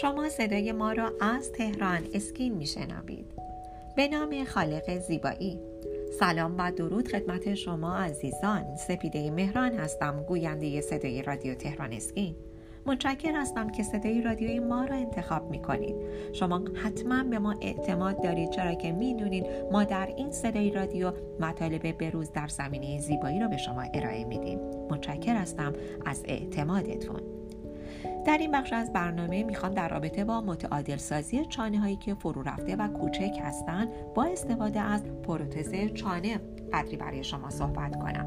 شما صدای ما را از تهران اسکین میشنوید. به نام خالق زیبایی. سلام و درود خدمت شما عزیزان. سپیده مهران هستم گوینده صدای رادیو تهران اسکین. متشکر هستم که صدای رادیوی ما را انتخاب می کنید شما حتما به ما اعتماد دارید چرا که می‌دونید ما در این صدای رادیو مطالب بروز در زمینه زیبایی را به شما ارائه میدیم. متشکر هستم از اعتمادتون. در این بخش از برنامه می‌خوام در رابطه با متعادل سازی چانه هایی که فرو رفته و کوچک هستند با استفاده از پروتز چانه قدری برای شما صحبت کنم.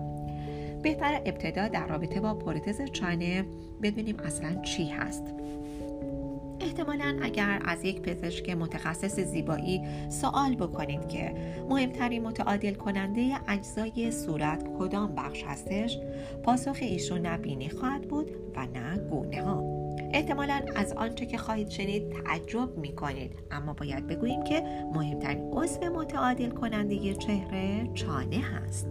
بهتر ابتدا در رابطه با پروتز چانه بدونیم اصلا چی هست. احتمالا اگر از یک پزشک متخصص زیبایی سوال بکنید که مهمترین متعادل کننده اجزای صورت کدام بخش هستش پاسخ ایشون نه بینی خواهد بود و نه گونه ها احتمالا از آنچه که خواهید شنید تعجب می کنید اما باید بگوییم که مهمترین عضو متعادل کننده چهره چانه هست.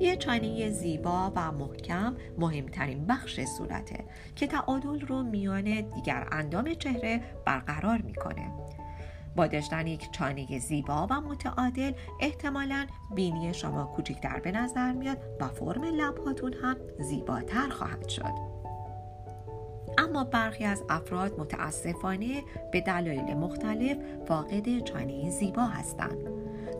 یه چانه زیبا و محکم مهمترین بخش صورته که تعادل رو میان دیگر اندام چهره برقرار می‌کنه. با داشتن یک چانه زیبا و متعادل احتمالا بینی شما کوچکتر به نظر میاد و فرم لبهاتون هم زیباتر خواهد شد. اما برخی از افراد متاسفانه به دلایل مختلف فاقد چانه زیبا هستند.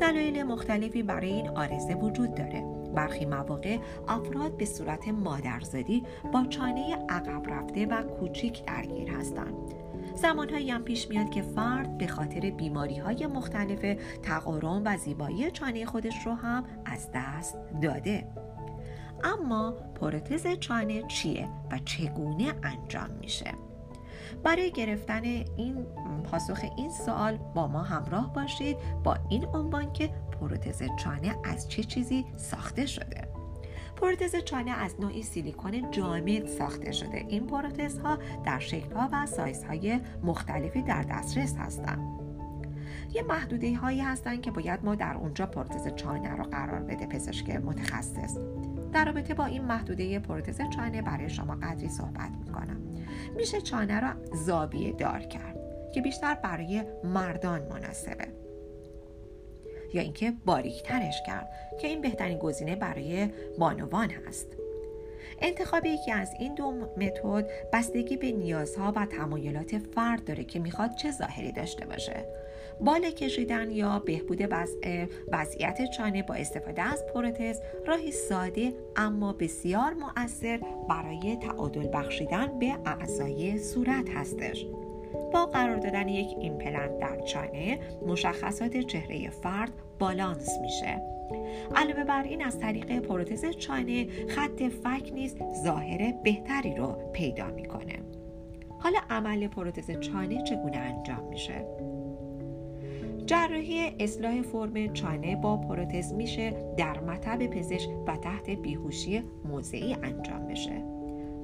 دلایل مختلفی برای این آرزه وجود داره. برخی مواقع افراد به صورت مادرزادی با چانه عقب رفته و کوچیک درگیر هستند. زمانهایی هم پیش میاد که فرد به خاطر بیماری های مختلف تقارن و زیبایی چانه خودش رو هم از دست داده. اما پروتز چانه چیه و چگونه انجام میشه؟ برای گرفتن این پاسخ این سوال با ما همراه باشید با این عنوان که پروتز چانه از چه چیزی ساخته شده. پروتز چانه از نوعی سیلیکون جامد ساخته شده. این پروتز ها در شکل ها و سایز های مختلفی در دسترس هستند. یه محدوده هایی هستند که باید ما در اونجا پروتز چانه رو قرار بده پزشک متخصص. در رابطه با این محدوده پروتز چانه برای شما قدری صحبت می‌کنم. میشه چانه را زاویه دار کرد که بیشتر برای مردان مناسبه. یا اینکه باریکترش کرد که این بهترین گزینه برای بانوان هست. انتخاب یکی از این دو متد بستگی به نیازها و تمایلات فرد داره که می‌خواد چه ظاهری داشته باشه. بالا کشیدن یا بهبود وضعیت چانه با استفاده از پروتز راهی ساده اما بسیار مؤثر برای تعادل بخشیدن به اعضای صورت هستش. با قرار دادن یک ایمپلنت در چانه مشخصات چهره فرد بالانس میشه. علاوه بر این از طریق پروتز چانه خط فک نیز ظاهر بهتری رو پیدا می‌کنه. حالا عمل پروتز چانه چگونه انجام میشه؟ جراحی اصلاح فرم چانه با پروتز میشه در مطب پزشک و تحت بیهوشی موضعی انجام بشه.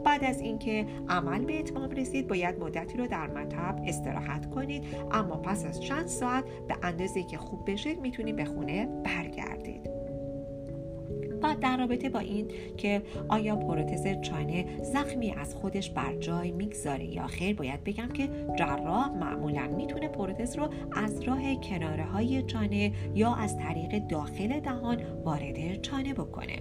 بعد از اینکه عمل به اتمام رسید باید مدتی رو در مطب استراحت کنید. اما پس از چند ساعت به اندازه که خوب بشید می‌تونید به خونه برگردید. و در رابطه با این که آیا پروتز چانه زخمی از خودش بر جای می‌گذاره یا خیر باید بگم که جراح معمولا می‌تونه پروتز رو از راه کناره های چانه یا از طریق داخل دهان وارد چانه بکنه.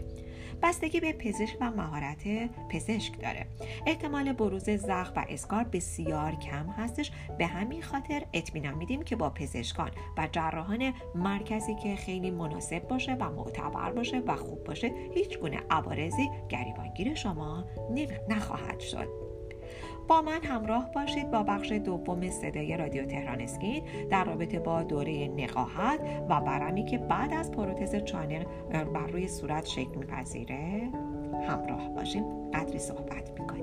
بستگی به پزشک و مهارت پزشک داره. احتمال بروز زخم و اسکار بسیار کم هستش. به همین خاطر اطمینان میدیم که با پزشکان و جراحان مرکزی که خیلی مناسب باشه و معتبر باشه و خوب باشه هیچ گونه عوارضی گریبانگیر شما نخواهد شد. با من همراه باشید با بخش دوم صدای رادیو تهران اسکین در رابطه با دوره نقاهت و برمی که بعد از پروتز چانه بر روی صورت شکل میپذیره. همراه باشیم قدری صحبت می‌کنیم.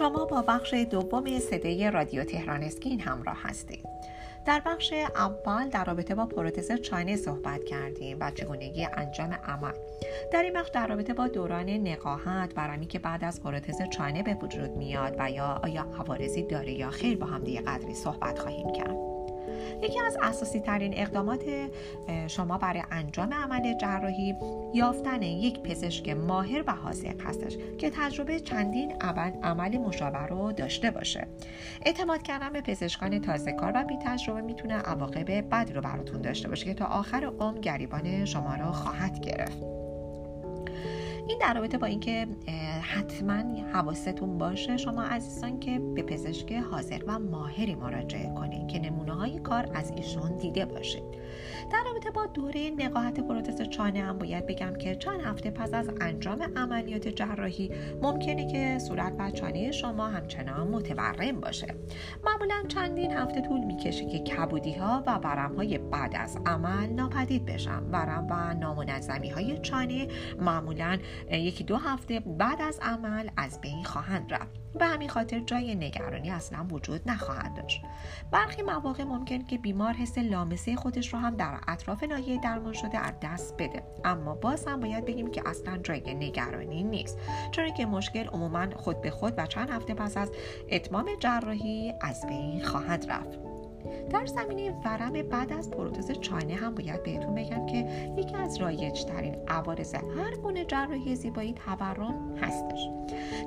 شما با بخش دوم صدای رادیو تهران اسکین همراه هستید. در بخش اول در رابطه با پروتز چانه صحبت کردیم و چگونگی انجام عمل. در این بخش در رابطه با دوران نقاهت برمی که بعد از پروتز چانه به وجود میاد و یا آیا عوارضی داره یا خیر با هم دیگه قدری صحبت خواهیم کرد. یکی از اساسی ترین اقدامات شما برای انجام عمل جراحی یافتن یک پزشک ماهر و حاضق هستش که تجربه چندین عمل مشابه رو داشته باشه. اعتماد کردن به پزشکان تازه کار و بی تجربه می‌تونه عواقب بدی رو براتون داشته باشه که تا آخر عمر گریبان شما رو خواهد گرفت. این در رابطه با اینکه حتما حواستون باشه شما عزیزان که به پزشک حاضر و ماهری مراجعه کنید که نمونه های کار از ایشون دیده باشید در رابطه با دوره نقاهت پروتز چانه هم باید بگم که چند هفته پس از انجام عملیات جراحی ممکنه که صورت و چانه شما همچنان متورم باشه. معمولا چندین هفته طول می‌کشه که کبودی ها و ورم های بعد از عمل ناپدید بشن. ورم و نامنظمی های چانه معمولا یکی دو هفته بعد از عمل از بین خواهند رفت. به همین خاطر جای نگرانی اصلا وجود نخواهد داشت. برخی مواقع ممکن که بیمار حس لامسه خودش رو هم در اطراف ناحیه درمان شده از دست بده. اما باز هم باید بگیم که اصلا جای نگرانی نیست. چون که مشکل عموما خود به خود و چند هفته پس از اتمام جراحی از بین خواهد رفت. در زمینه ورم بعد از پروتز چانه هم باید بهتون بگم که یکی از رایج ترین عوارض هر گونه جراحی زیبایی تورم هستش.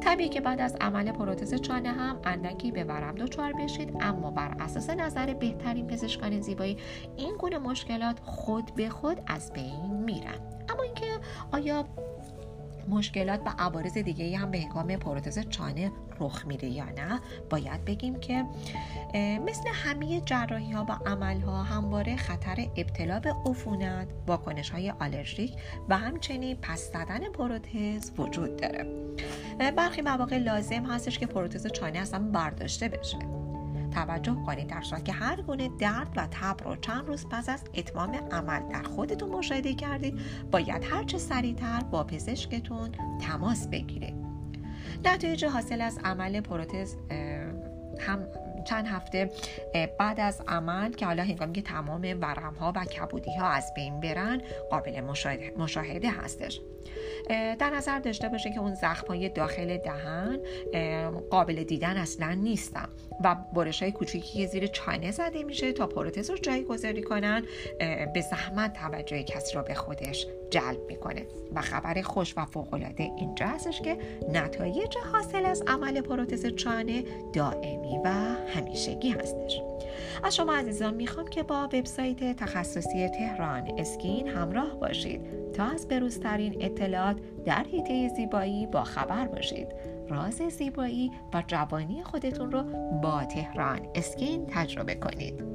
طبیعی که بعد از عمل پروتز چانه هم اندکی به ورم دچار بشید اما بر اساس نظر بهترین پزشکان زیبایی این گونه مشکلات خود به خود از بین میرن. اما اینکه آیا مشکلات و عوارض دیگه هم به هنگام پروتز چانه رخ میده یا نه باید بگیم که مثل همه جراحی ها و عمل ها همواره خطر ابتلا به عفونت واکنش های آلرژیک و همچنین پس زدن پروتز وجود داره. برخی مواقع لازم هستش که پروتز چانه اصلا برداشته بشه. توجه کنید در صورت که هر گونه درد و تب رو چند روز پس از اتمام عمل در خودتون مشاهده کردید باید هرچه سریعتر با پزشکتون تماس بگیرید. نتایج حاصل از عمل پروتز هم چند هفته بعد از عمل که حالا هنگامی که تمام ورم ها و کبودی ها از بین برن قابل مشاهده هستش. در نظر داشته باشه که اون زخم های داخل دهن قابل دیدن اصلا نیستن. و برش های کوچیکی که زیر چانه زده میشه تا پروتز رو جایگذاری کنن به زحمت توجه کسی را به خودش جلب می‌کنه. و خبر خوش و فوق العاده اینجا هستش که نتایج حاصل از عمل پروتز چانه دائمی و همیشگی هستش. از شما عزیزان می‌خوام که با وبسایت تخصصی تهران اسکین همراه باشید تا از بروزترین اطلاعات در حیطه زیبایی با خبر باشید. راز زیبایی و جوانی خودتون رو با تهران اسکین تجربه کنید.